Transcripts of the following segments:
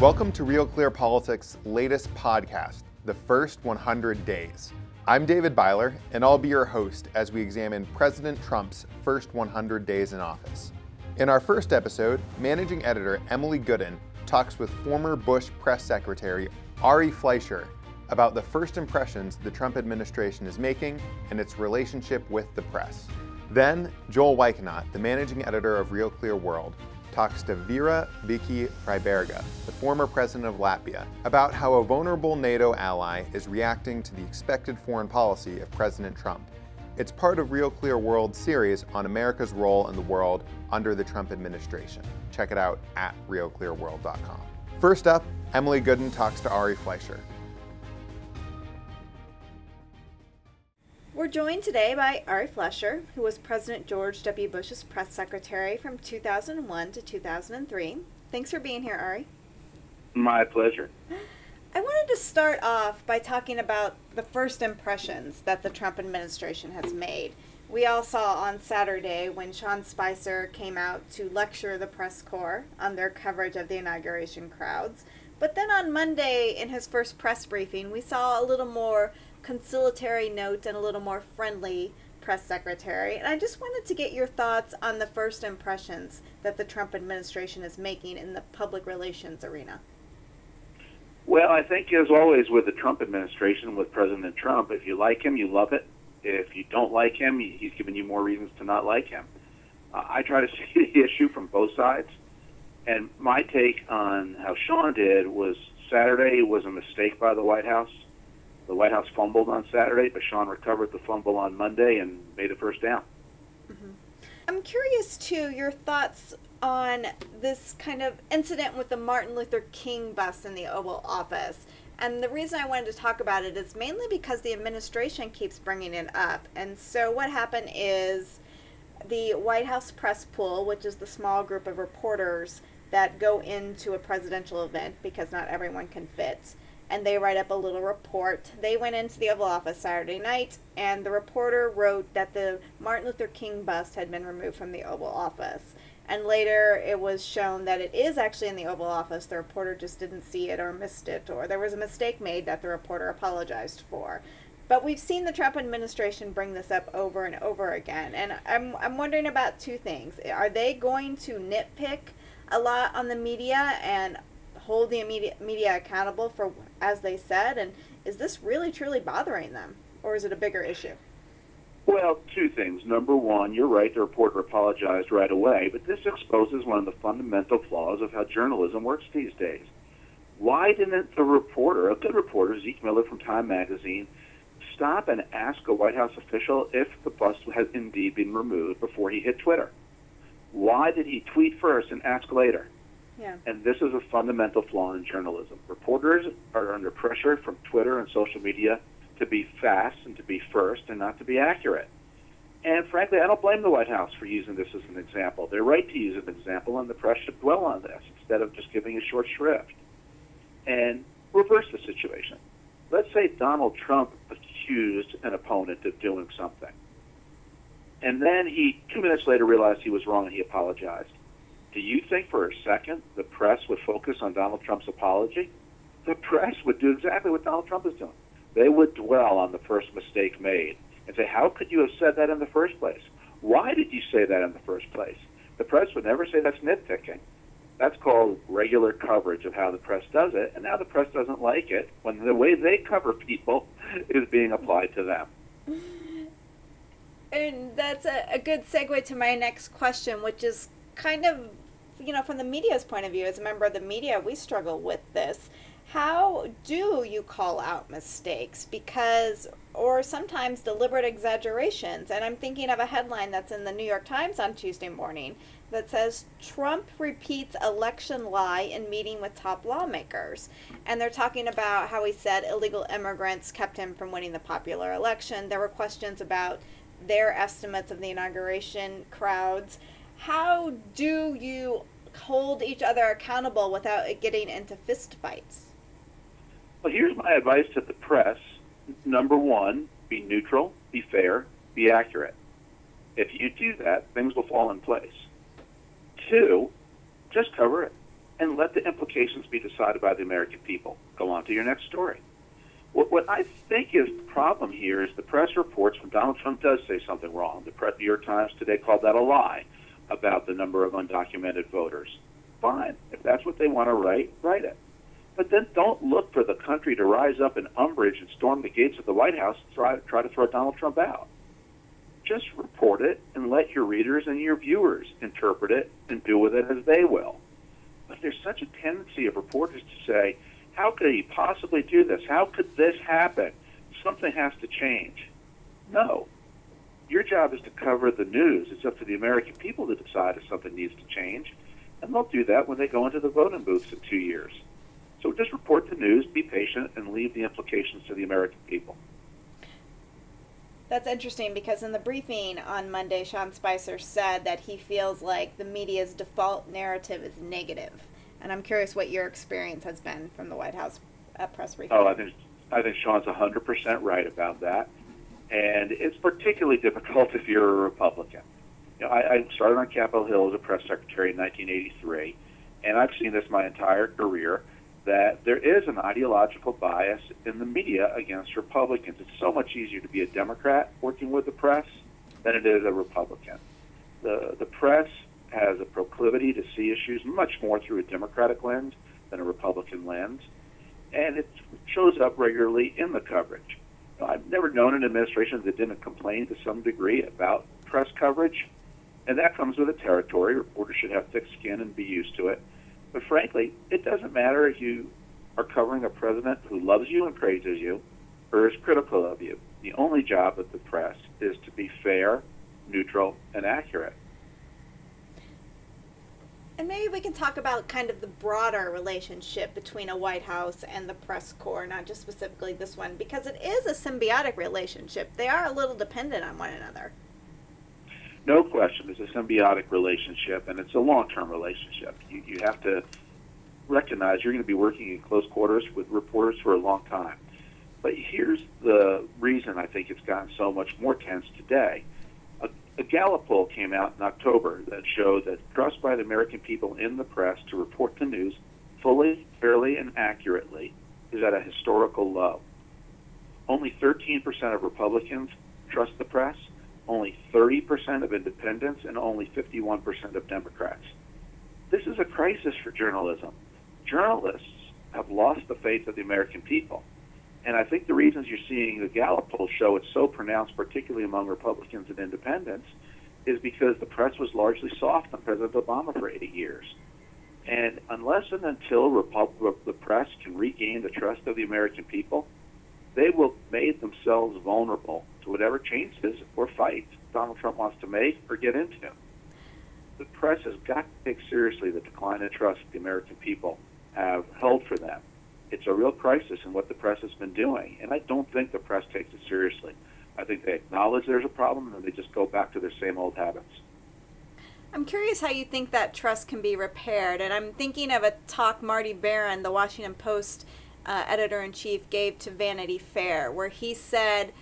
Welcome to Real Clear Politics' latest podcast, The First 100 Days. I'm David Byler, and I'll be your host as we examine President Trump's first 100 days in office. In our first episode, managing editor Emily Goodin talks with former Bush press secretary Ari Fleischer about the first impressions the Trump administration is making and its relationship with the press. Then, Joel Weickgenant, the managing editor of Real Clear World, talks to Vera Viki Freiberga, the former president of Latvia, about how a vulnerable NATO ally is reacting to the expected foreign policy of President Trump. It's part of Real Clear World series on America's role in the world under the Trump administration. Check it out at realclearworld.com. First up, Emily Goodin talks to Ari Fleischer. We're joined today by Ari Fleischer, who was President George W. Bush's press secretary from 2001 to 2003. Thanks for being here, Ari. My pleasure. I wanted to start off by talking about the first impressions that the Trump administration has made. We all saw on Saturday when Sean Spicer came out to lecture the press corps on their coverage of the inauguration crowds. But then on Monday, in his first press briefing, we saw a little more conciliatory note and a little more friendly press secretary. And I just wanted to get your thoughts on the first impressions that the Trump administration is making in the public relations arena. Well, I think as always with the Trump administration, with President Trump, if you like him, you love it. If you don't like him, he's given you more reasons to not like him. Uh, I try to see the issue from both sides. And my take on how Sean did was Saturday was a mistake by the White House. The White House fumbled on Saturday, but Sean recovered the fumble on Monday and made a first down. Mm-hmm. I'm curious, too, your thoughts on this kind of incident with the Martin Luther King bus in the Oval Office. And the reason I wanted to talk about it is mainly because the administration keeps bringing it up. And so, what happened is the White House press pool, which is the small group of reporters that go into a presidential event because not everyone can fit, and they write up a little report. They went into the Oval Office Saturday night, and the reporter wrote that the Martin Luther King bust had been removed from the Oval Office. And later it was shown that it is actually in the Oval Office. The reporter just didn't see it or missed it, or there was a mistake made that the reporter apologized for. But we've seen the Trump administration bring this up over and over again. And I'm, I'm wondering about two things. Are they going to nitpick a lot on the media and hold the media, media accountable for as they said? And is this really truly bothering them, or is it a bigger issue? Well, two things. Number one, you're right, the reporter apologized right away, but this exposes one of the fundamental flaws of how journalism works these days. Why didn't the reporter, a good reporter, Zeke Miller from Time Magazine, stop and ask a White House official if the bust has indeed been removed before he hit Twitter? Why did he tweet first and ask later? Yeah. And this is a fundamental flaw in journalism. Reporters are under pressure from Twitter and social media to be fast and to be first and not to be accurate. And frankly, I don't blame the White House for using this as an example. They're right to use an example, and the press should dwell on this instead of just giving a short shrift. And reverse the situation. Let's say Donald Trump accused an opponent of doing something. And then he, two minutes later, realized he was wrong and he apologized. Do you think for a second the press would focus on Donald Trump's apology? The press would do exactly what Donald Trump is doing. They would dwell on the first mistake made and say, How could you have said that in the first place? Why did you say that in the first place? The press would never say that's nitpicking. That's called regular coverage of how the press does it, and now the press doesn't like it when the way they cover people is being applied to them. And that's a, a good segue to my next question, which is kind of, you know, from the media's point of view, as a member of the media, we struggle with this. How do you call out mistakes? Because, or sometimes deliberate exaggerations. And I'm thinking of a headline that's in the New York Times on Tuesday morning that says Trump repeats election lie in meeting with top lawmakers. And they're talking about how he said illegal immigrants kept him from winning the popular election. There were questions about their estimates of the inauguration crowds how do you hold each other accountable without it getting into fistfights? Well, here's my advice to the press. Number one, be neutral, be fair, be accurate. If you do that, things will fall in place. Two, just cover it. and let the implications be decided by the American people. Go on to your next story. What, what I think is the problem here is the press reports when Donald Trump does say something wrong. The New York Times today called that a lie about the number of undocumented voters. Fine. If that's what they want to write, write it. But then don't look for the country to rise up in umbrage and storm the gates of the White House and try, try to throw Donald Trump out. Just report it and let your readers and your viewers interpret it and do with it as they will. But there's such a tendency of reporters to say, how could he possibly do this? How could this happen? Something has to change. No. Your job is to cover the news. It's up to the American people to decide if something needs to change. And they'll do that when they go into the voting booths in two years. So just report the news, be patient, and leave the implications to the American people. That's interesting because in the briefing on Monday, Sean Spicer said that he feels like the media's default narrative is negative. And I'm curious what your experience has been from the White House uh, press briefing. Oh, I think I think Sean's 100% right about that. And it's particularly difficult if you're a Republican. You know, I, I started on Capitol Hill as a press secretary in 1983, and I've seen this my entire career that there is an ideological bias in the media against Republicans. It's so much easier to be a Democrat working with the press than it is a Republican. The the press has a proclivity to see issues much more through a Democratic lens than a Republican lens, and it shows up regularly in the coverage. I've never known an administration that didn't complain to some degree about press coverage, and that comes with the territory. Reporters should have thick skin and be used to it. But frankly, it doesn't matter if you are covering a president who loves you and praises you or is critical of you. The only job of the press is to be fair, neutral, and accurate. And maybe we can talk about kind of the broader relationship between a White House and the press corps, not just specifically this one, because it is a symbiotic relationship. They are a little dependent on one another. No question, it's a symbiotic relationship, and it's a long-term relationship. You, you have to recognize you're going to be working in close quarters with reporters for a long time. But here's the reason I think it's gotten so much more tense today. A, Gallup poll came out in October that showed that trust by the American people in the press to report the news fully, fairly, and accurately is at a historical low. Only 13% of Republicans trust the press, only 30% of independents, and only 51% of Democrats. This is a crisis for journalism. Journalists have lost the faith of the American people. And I think the reasons you're seeing the Gallup poll show it's so pronounced, particularly among Republicans and independents, is because the press was largely soft on President Obama for eight years. And unless and until Repub- the press can regain the trust of the American people, they will make themselves vulnerable to whatever changes or fights Donald Trump wants to make or get into. The press has got to take seriously the decline in trust the American people have held for them. It's a real crisis in what the press has been doing, and I don't think the press takes it seriously. I think they acknowledge there's a problem and they just go back to their same old habits. I'm curious how you think that trust can be repaired, and I'm thinking of a talk Marty Baron, the Washington Post uh, editor in chief, gave to Vanity Fair, where he said,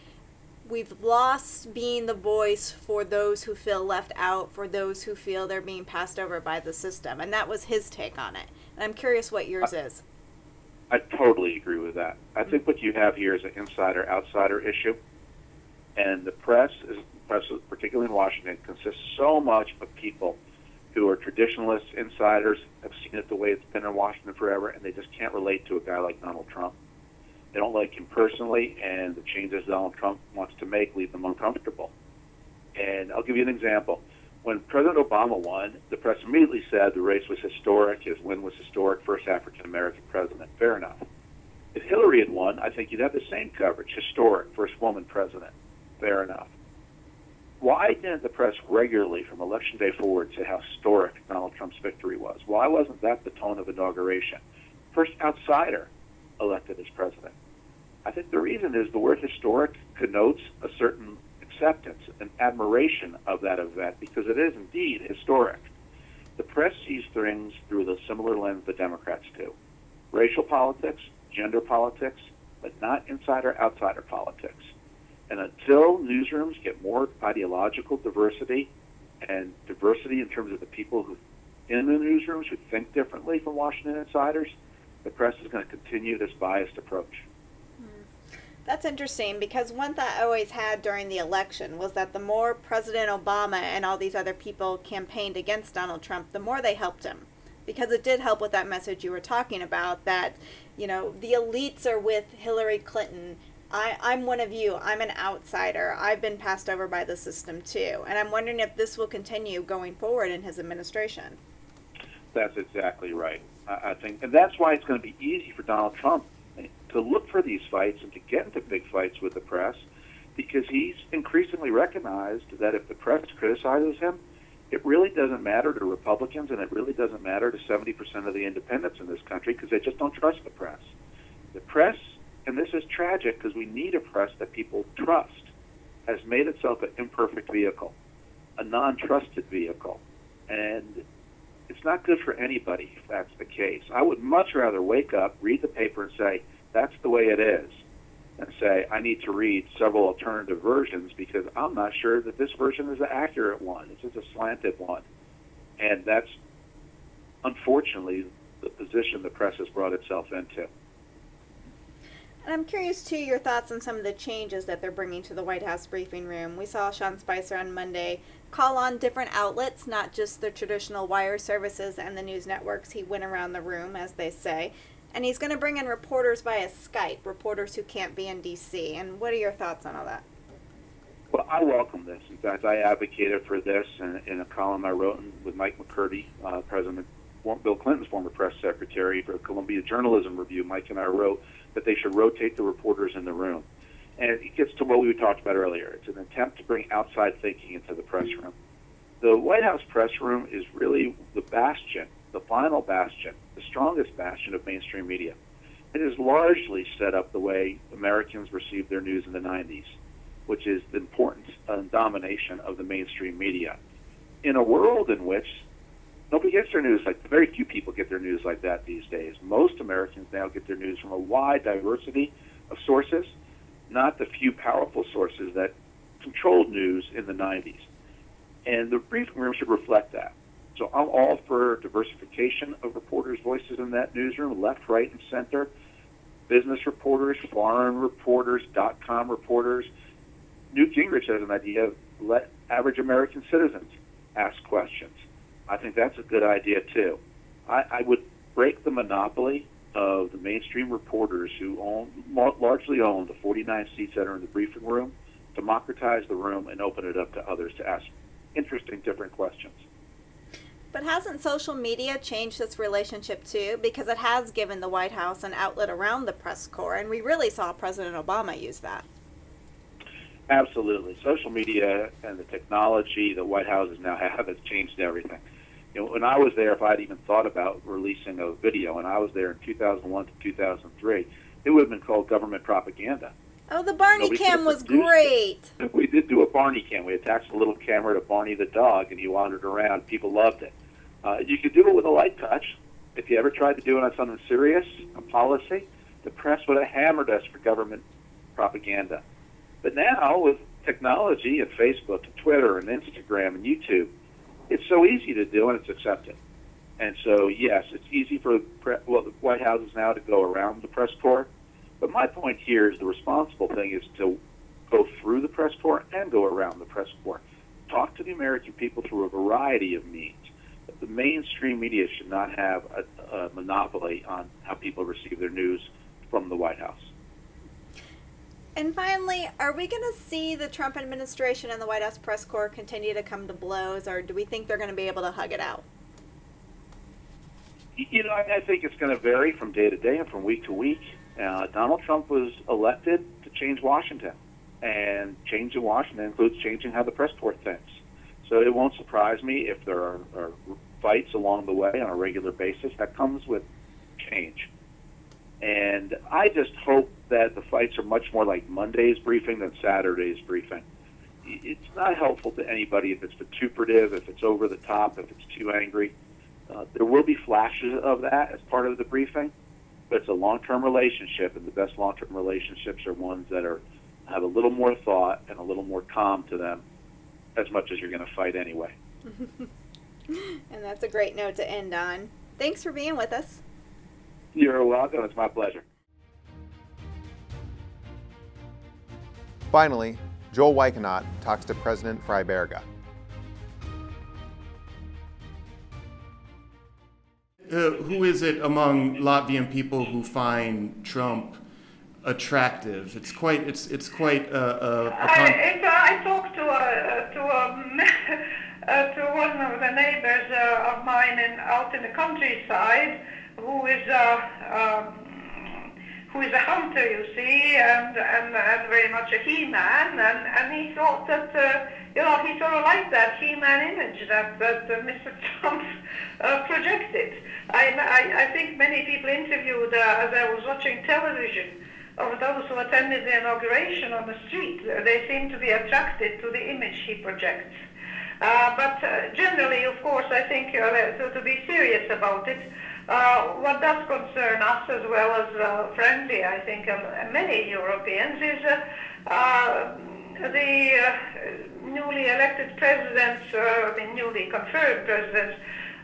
We've lost being the voice for those who feel left out, for those who feel they're being passed over by the system. And that was his take on it. And I'm curious what yours I, is. I totally agree with that. I think what you have here is an insider outsider issue. And the press, is, press particularly in Washington, consists so much of people who are traditionalists, insiders, have seen it the way it's been in Washington forever, and they just can't relate to a guy like Donald Trump. They don't like him personally, and the changes Donald Trump wants to make leave them uncomfortable. And I'll give you an example. When President Obama won, the press immediately said the race was historic, his win was historic, first African American president. Fair enough. If Hillary had won, I think you'd have the same coverage, historic, first woman president. Fair enough. Why didn't the press regularly, from election day forward, say how historic Donald Trump's victory was? Why wasn't that the tone of inauguration? First outsider elected as president. I think the reason is the word historic connotes a certain acceptance and admiration of that event because it is indeed historic. The press sees things through the similar lens the Democrats do racial politics, gender politics, but not insider outsider politics. And until newsrooms get more ideological diversity and diversity in terms of the people who in the newsrooms who think differently from Washington insiders, the press is going to continue this biased approach. That's interesting because one thought I always had during the election was that the more President Obama and all these other people campaigned against Donald Trump, the more they helped him. Because it did help with that message you were talking about that, you know, the elites are with Hillary Clinton. I, I'm one of you. I'm an outsider. I've been passed over by the system too. And I'm wondering if this will continue going forward in his administration. That's exactly right. I, I think, and that's why it's going to be easy for Donald Trump to look for these fights and to get into big fights with the press because he's increasingly recognized that if the press criticizes him, it really doesn't matter to Republicans and it really doesn't matter to 70% of the independents in this country because they just don't trust the press. The press, and this is tragic because we need a press that people trust, has made itself an imperfect vehicle, a non trusted vehicle. And it's not good for anybody if that's the case. I would much rather wake up, read the paper, and say, that's the way it is and say I need to read several alternative versions because I'm not sure that this version is the accurate one. It's just a slanted one, and that's unfortunately the position the press has brought itself into. And I'm curious too your thoughts on some of the changes that they're bringing to the White House briefing room. We saw Sean Spicer on Monday call on different outlets, not just the traditional wire services and the news networks. He went around the room, as they say, and he's going to bring in reporters via Skype, reporters who can't be in D.C. And what are your thoughts on all that? Well, I welcome this. In fact, I advocated for this in, in a column I wrote with Mike McCurry, uh, President Bill Clinton's former press secretary for Columbia Journalism Review. Mike and I wrote that they should rotate the reporters in the room. And it gets to what we talked about earlier. It's an attempt to bring outside thinking into the press room. The White House press room is really the bastion, the final bastion the strongest bastion of mainstream media. It is largely set up the way Americans received their news in the 90s, which is the importance and domination of the mainstream media. In a world in which nobody gets their news like very few people get their news like that these days. Most Americans now get their news from a wide diversity of sources, not the few powerful sources that controlled news in the 90s. And the briefing room should reflect that. So I'm all for diversification of reporters' voices in that newsroom, left, right, and center. Business reporters, foreign reporters, dot com reporters. Newt Gingrich has an idea of let average American citizens ask questions. I think that's a good idea too. I, I would break the monopoly of the mainstream reporters who own largely own the 49 seats that are in the briefing room, democratize the room, and open it up to others to ask interesting, different questions. But hasn't social media changed this relationship too? Because it has given the White House an outlet around the press corps, and we really saw President Obama use that. Absolutely. Social media and the technology the White Houses now have has changed everything. You know, when I was there, if I'd even thought about releasing a video, and I was there in 2001 to 2003, it would have been called government propaganda. Oh, the Barney Nobody cam was great. It. We did do a Barney cam. We attached a little camera to Barney the dog, and he wandered around. People loved it. Uh, you could do it with a light touch. If you ever tried to do it on something serious, a policy, the press would have hammered us for government propaganda. But now, with technology and Facebook and Twitter and Instagram and YouTube, it's so easy to do and it's accepted. And so, yes, it's easy for pre- well, the White Houses now to go around the press corps but my point here is the responsible thing is to go through the press corps and go around the press corps. Talk to the American people through a variety of means. The mainstream media should not have a, a monopoly on how people receive their news from the White House. And finally, are we going to see the Trump administration and the White House press corps continue to come to blows, or do we think they're going to be able to hug it out? You know, I think it's going to vary from day to day and from week to week. Uh, Donald Trump was elected to change Washington, and changing Washington includes changing how the press corps thinks. So it won't surprise me if there are, are fights along the way on a regular basis. That comes with change. And I just hope that the fights are much more like Monday's briefing than Saturday's briefing. It's not helpful to anybody if it's vituperative, if it's over the top, if it's too angry. Uh, there will be flashes of that as part of the briefing, but it's a long-term relationship, and the best long-term relationships are ones that are have a little more thought and a little more calm to them, as much as you're going to fight anyway. And that's a great note to end on. Thanks for being with us. You're welcome. It's my pleasure. Finally, Joel Weickgenant talks to President Freiberga. Uh, who is it among Latvian people who find Trump attractive? It's quite it's it's quite a, a, a I, it, uh, I talked to a, to a, uh, to one of the neighbors uh, of mine in, out in the countryside who is uh, um, who is a hunter, you see, and, and, and very much a he-man, and, and he thought that, uh, you know, he sort of liked that he-man image that, that uh, Mr. Trump uh, projected. I, I, I think many people interviewed, uh, as I was watching television, of those who attended the inauguration on the street, they seem to be attracted to the image he projects. Uh, but uh, generally, of course, I think to, to be serious about it, uh, what does concern us as well as uh, frankly, I think um, many Europeans is uh, uh, the uh, newly elected presidents, uh, the newly conferred presidents,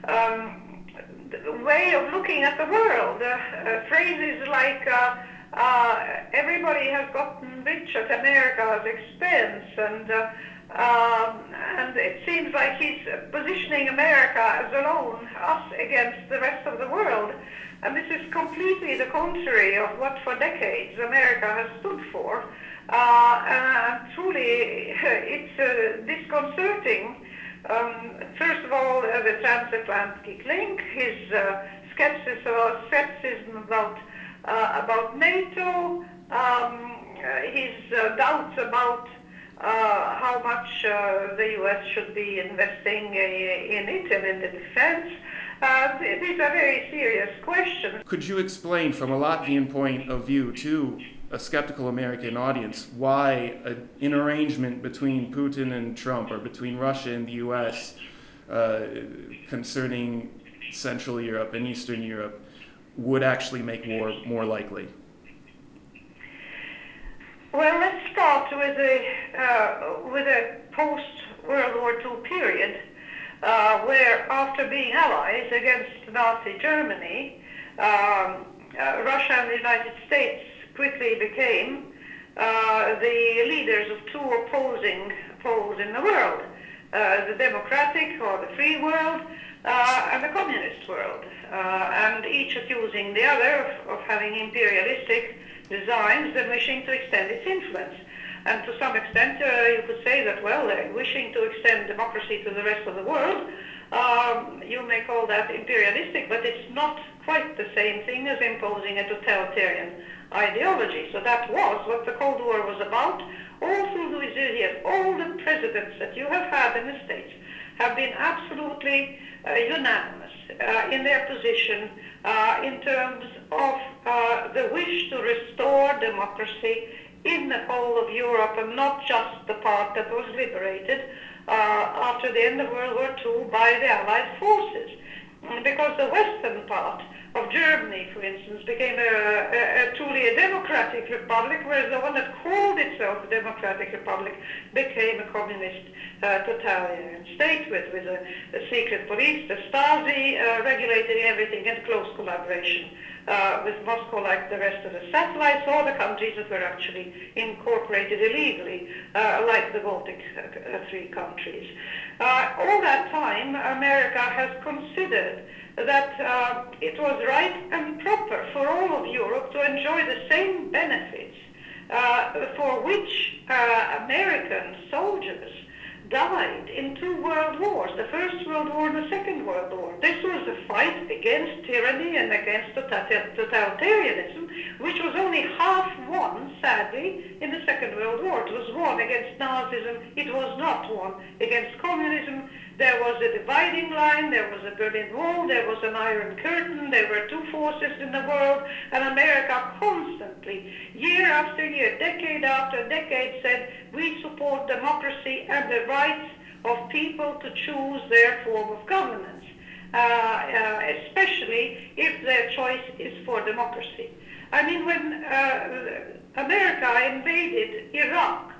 um, way of looking at the world. Uh, phrases like everybody has gotten rich at America's expense and um, and it seems like he's positioning America as alone, us against the rest of the world. And this is completely the contrary of what for decades America has stood for. Uh, and truly, it's uh, disconcerting. Um, first of all, uh, the transatlantic link, his uh, skepticism, skepticism about, uh, about NATO, um, his uh, doubts about uh, how much uh, the U.S. should be investing in it and in the defense. Uh, these are very serious questions. Could you explain, from a Latvian point of view, to a skeptical American audience, why an arrangement between Putin and Trump, or between Russia and the U.S., uh, concerning Central Europe and Eastern Europe, would actually make war more likely? Well, let's start with a uh, with a post World War II period, uh, where after being allies against Nazi Germany, um, uh, Russia and the United States quickly became uh, the leaders of two opposing poles in the world: uh, the democratic or the free world uh, and the communist world, and each accusing the other of, of having imperialistic designs than wishing to extend its influence. And to some extent, uh, you could say that, well, uh, wishing to extend democracy to the rest of the world, um, you may call that imperialistic, but it's not quite the same thing as imposing a totalitarian ideology. So that was what the Cold War was about. All through these years, all the presidents that you have had in the States have been absolutely uh, unanimous uh, in their position uh, in terms of the wish to restore democracy in the whole of Europe and not just the part that was liberated after the end of World War II by the Allied forces. Because the western part of Germany, for instance, became a, a, a, truly a democratic republic, whereas the one that called itself a democratic republic became a communist uh, totalitarian state with, with a, a, secret police, the Stasi uh, regulating everything in close collaboration uh, with Moscow like the rest of the satellites or the countries that were actually incorporated illegally, uh, like the Baltic uh, three countries. Uh, all that time, America has considered that uh, it was right and proper for all of Europe to enjoy the same benefits uh, for which uh, American soldiers died in two world wars, the First World War and the Second World War. This was a fight against tyranny and against totalitarianism, which was only half won, sadly, in the Second World War. It was won against Nazism. It was not won against communism. There was a dividing line, there was a Berlin Wall, there was an Iron Curtain, there were two forces in the world, and America constantly, year after year, decade after decade, said, we support democracy and the rights of people to choose their form of governance, uh, uh, especially if their choice is for democracy. I mean, when uh, America invaded Iraq,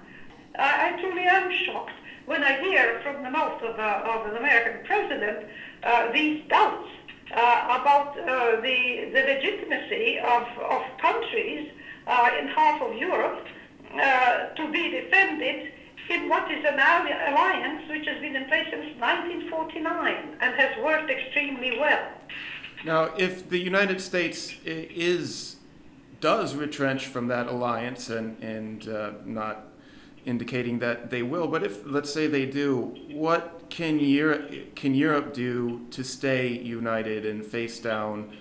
I truly am shocked when I hear from the mouth of, uh, of an American president uh, these doubts uh, about the, the legitimacy of, of countries in half of Europe to be defended in what is an alliance which has been in place since 1949 and has worked extremely well. Now, if the United States is does retrench from that alliance and and uh, not indicating that they will, but if let's say they do, what can Europe can Europe do to stay united and face down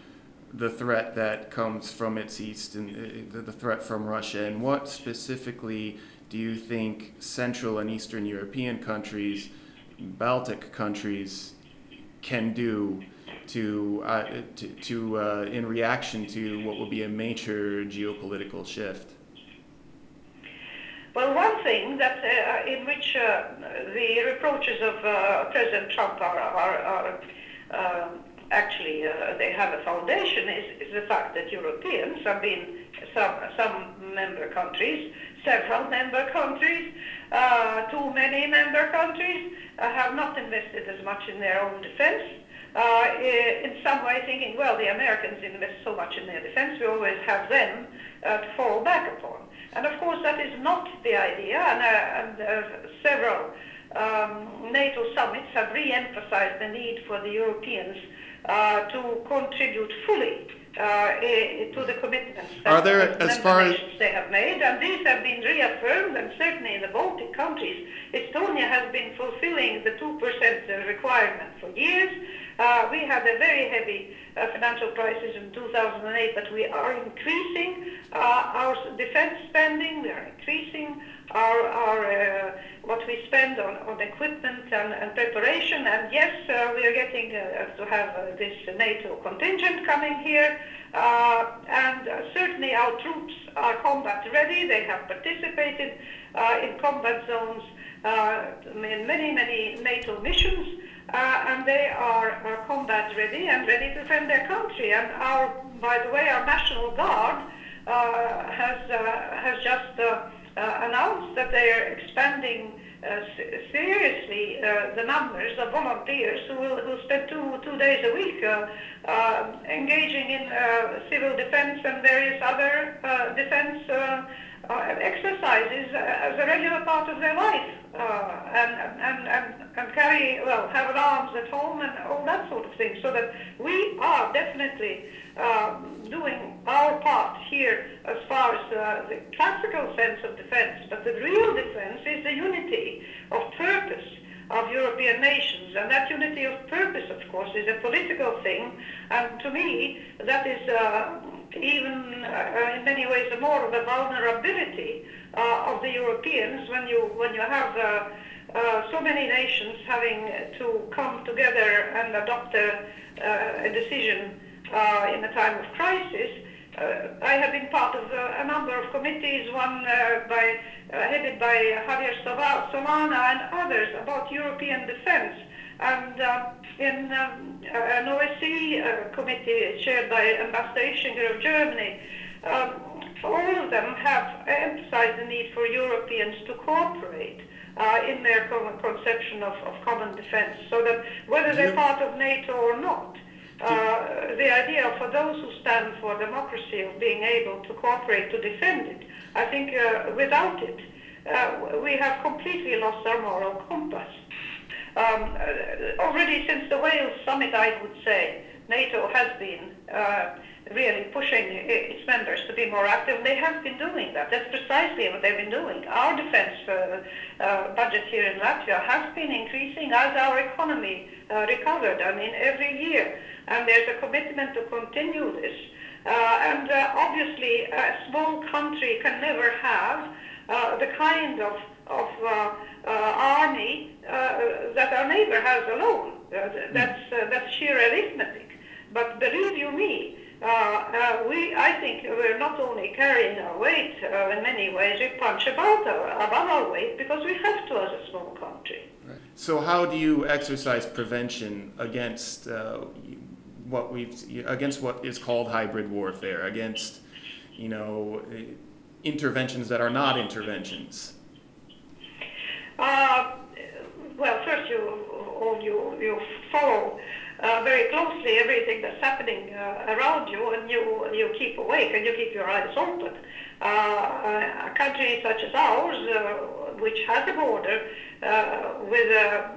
the threat that comes from its east and uh, the threat from Russia, and what specifically do you think Central and Eastern European countries, Baltic countries, can do to, uh, to, to uh, in reaction to what will be a major geopolitical shift? Well, one thing that uh, in which uh, the reproaches of uh, President Trump are, are, are um, actually uh, they have a foundation is, is the fact that Europeans have been some some member countries, several member countries, uh, too many member countries uh, have not invested as much in their own defense. Uh, in some way thinking, well, the Americans invest so much in their defense, we always have them uh, to fall back upon. And of course, that is not the idea, and, uh, and several um, NATO summits have re-emphasized the need for the Europeans uh, to contribute fully uh, to the commitments Are there, as far as they have made, and these have been reaffirmed, and certainly in the Baltic countries, Estonia has been fulfilling the 2% requirement for years. Uh, we had a very heavy uh, financial crisis in 2008, but we are increasing uh, our defense spending, we are increasing our, our uh, what we spend on, on equipment and, and preparation. And yes, uh, we are getting uh, to have this NATO contingent coming here. And certainly our troops are combat ready. They have participated in combat zones in many, many NATO missions. And they are, combat ready and ready to defend their country. And our, by the way, our National Guard has, has just uh, announced that they are expanding uh, seriously uh, the numbers of volunteers who will who spend two two days a week uh, uh engaging in uh, civil defense and various other defense exercises as a regular part of their life and, and, and, and carry well have arms at home and all that sort of thing so that we are definitely um, doing our part here as far as uh, the classical sense of defense, but the real defense is the unity of purpose of European nations. And that unity of purpose, of course, is a political thing. And to me, that is uh, even uh, in many ways more of a vulnerability uh, of the Europeans when you, when you have uh, uh, so many nations having to come together and adopt a, a decision uh, in a time of crisis. Uh, I have been part of uh, a number of committees, one by, headed by Javier Solana and others about European defense. And in um, an OSCE committee chaired by Ambassador Ischinger of Germany, um, all of them have emphasized the need for Europeans to cooperate uh, in their conception of, of, common defense, so that whether they're part of NATO or not, uh, the idea for those who stand for democracy of being able to cooperate to defend it, I think uh, without it, uh, we have completely lost our moral compass. Um, uh, already since the Wales summit, I would say, NATO has been uh, really pushing its members to be more active. They have been doing that. That's precisely what they've been doing. Our defense uh, budget here in Latvia has been increasing as our economy uh, recovered. I mean, every year and there's a commitment to continue this. Uh, and uh, obviously, a small country can never have uh, the kind of, of uh, uh, army uh, that our neighbor has alone. that's, that's sheer arithmetic. But believe you me, we, I think we're not only carrying our weight in many ways, we punch about our, above our weight because we have to as a small country. So, how do you exercise prevention against what we've against what is called hybrid warfare, against you know interventions that are not interventions? Uh, well, first you all you you follow uh, very closely everything that's happening uh, around you, and you you keep awake and you keep your eyes open. Uh, a country such as ours, uh, which has a border uh, with a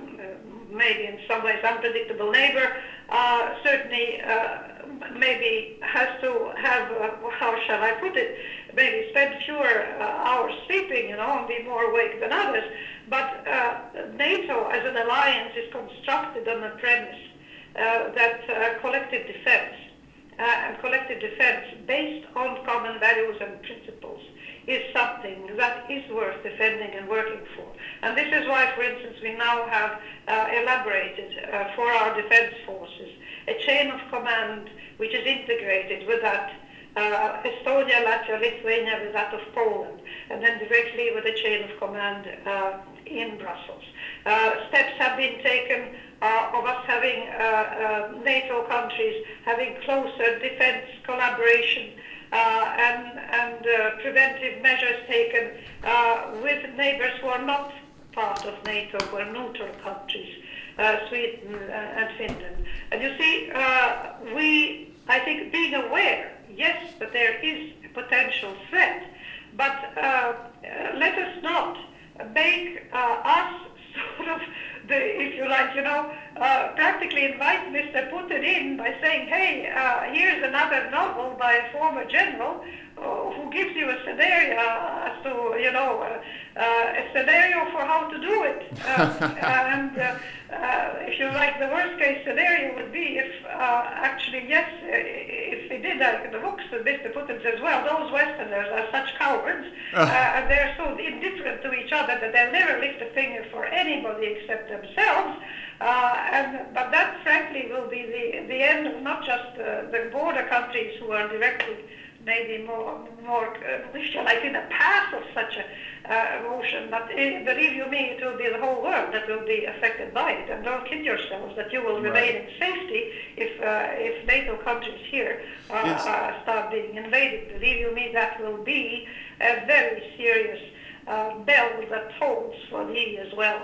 maybe in some ways unpredictable neighbor, uh, certainly uh, maybe has to have, uh, how shall I put it, maybe spend fewer uh, hours sleeping, you know, and be more awake than others. But NATO as an alliance is constructed on the premise that collective defense uh, and collective defense based on common values and principles is something that is worth defending and working for. And this is why, for instance, we now have uh, elaborated uh, for our defense forces a chain of command which is integrated with that uh, Estonia, Latvia, Lithuania with that of Poland, and then directly with a chain of command uh, in Brussels. Uh, steps have been taken uh, of us having uh, uh, NATO countries having closer defense collaboration uh, and, and uh, preventive measures taken with neighbors who are not part of NATO, who are neutral countries, Sweden and Finland. And you see, we, I think, being aware, yes, that there is a potential threat, but let us not make us sort of the, if you like, you know, uh, practically invite Mr. Putin in by saying, hey, uh, here's another novel by a former general who gives you a scenario as to, you know, uh, uh, a scenario for how to do it. Uh, and if you like, the worst case scenario would be if actually, yes, if they did that in the books, Mr. Putin says, well, those Westerners are such cowards, and they're so indifferent to each other that they'll never lift a finger for anybody except themselves. Uh, and, but that, frankly, will be the, the end of not just uh, the border countries who are directly maybe more, more uh, like in the path of such a uh, motion. But it, believe you me, it will be the whole world that will be affected by it. And don't kid yourselves that you will remain right. in safety if uh, if NATO countries here uh, uh, start being invaded. Believe you me, that will be a very serious uh, bell that tolls for EU as well.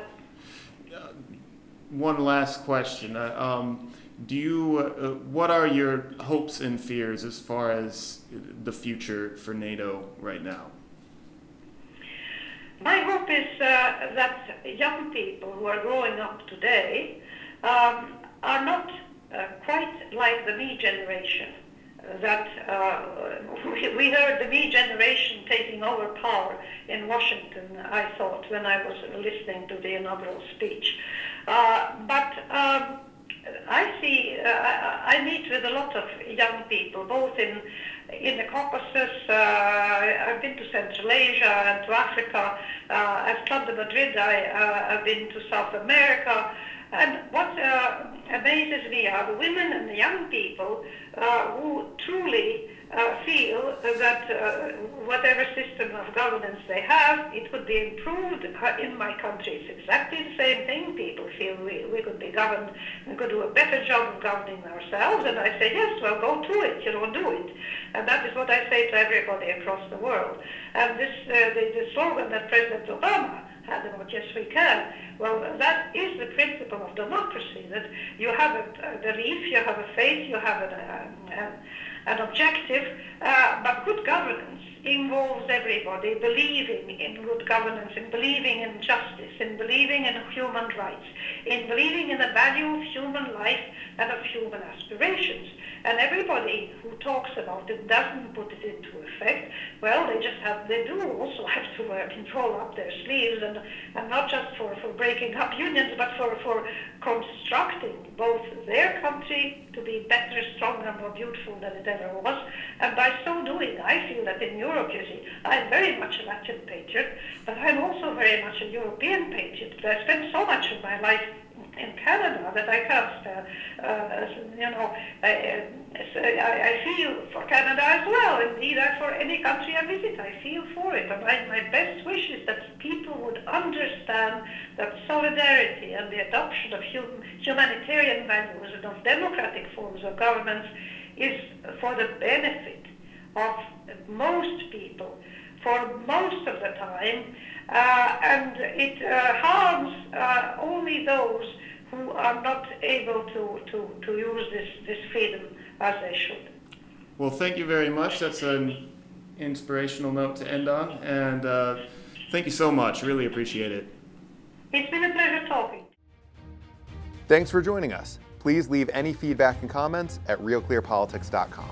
one last question. Um, do you uh, what are your hopes and fears as far as the future for NATO right now? My hope is uh, that young people who are growing up today um, are not uh, quite like the me generation. That uh, we heard the me generation taking over power in Washington. I thought when I was listening to the inaugural speech, uh, but. Um, I see, uh, I, I meet with a lot of young people, both in in the Caucasus. Uh, I've been to Central Asia and to Africa. Uh, I've Club de Madrid. I, uh, I've been to South America. And what uh, amazes me are the women and the young people uh, who truly uh, feel that uh, whatever system of governance they have, it could be improved in my country. It's exactly the same thing. People feel we, we could be governed and could do a better job of governing ourselves. And I say, yes, well, go to it. You know, do it. And that is what I say to everybody across the world. And this, uh, the, the slogan that President Obama had about yes we can. Well, that is the principle of democracy, that you have a, a belief, you have a faith, you have an, um, an objective, uh, but good governance involves everybody believing in good governance, in believing in justice, in believing in human rights, in believing in the value of human life and of human aspirations. And everybody who talks about it doesn't put it into effect. Well, they just have, they do also have to uh, roll up their sleeves and, and not just for, for breaking up unions, but for, for constructing both their country to be better, stronger, more beautiful than it ever was. And by so doing, I feel that in Europe, you see, I'm very much a Latvian patriot, but I'm also very much a European patriot. I spent so much of my life in Canada that I can't, uh, uh, you know, I, I, I feel for Canada as well. Indeed, for any country I visit, I feel for it. And I, my best wish is that people would understand that solidarity and the adoption of human, humanitarian values and of democratic forms of governance is for the benefit of most people for most of the time, uh, and it uh, harms uh, only those who are not able to, to, to use this, this freedom as they should. Well, thank you very much. That's an inspirational note to end on, and uh, thank you so much. Really appreciate it. It's been a pleasure talking. Thanks for joining us. Please leave any feedback and comments at realclearpolitics.com.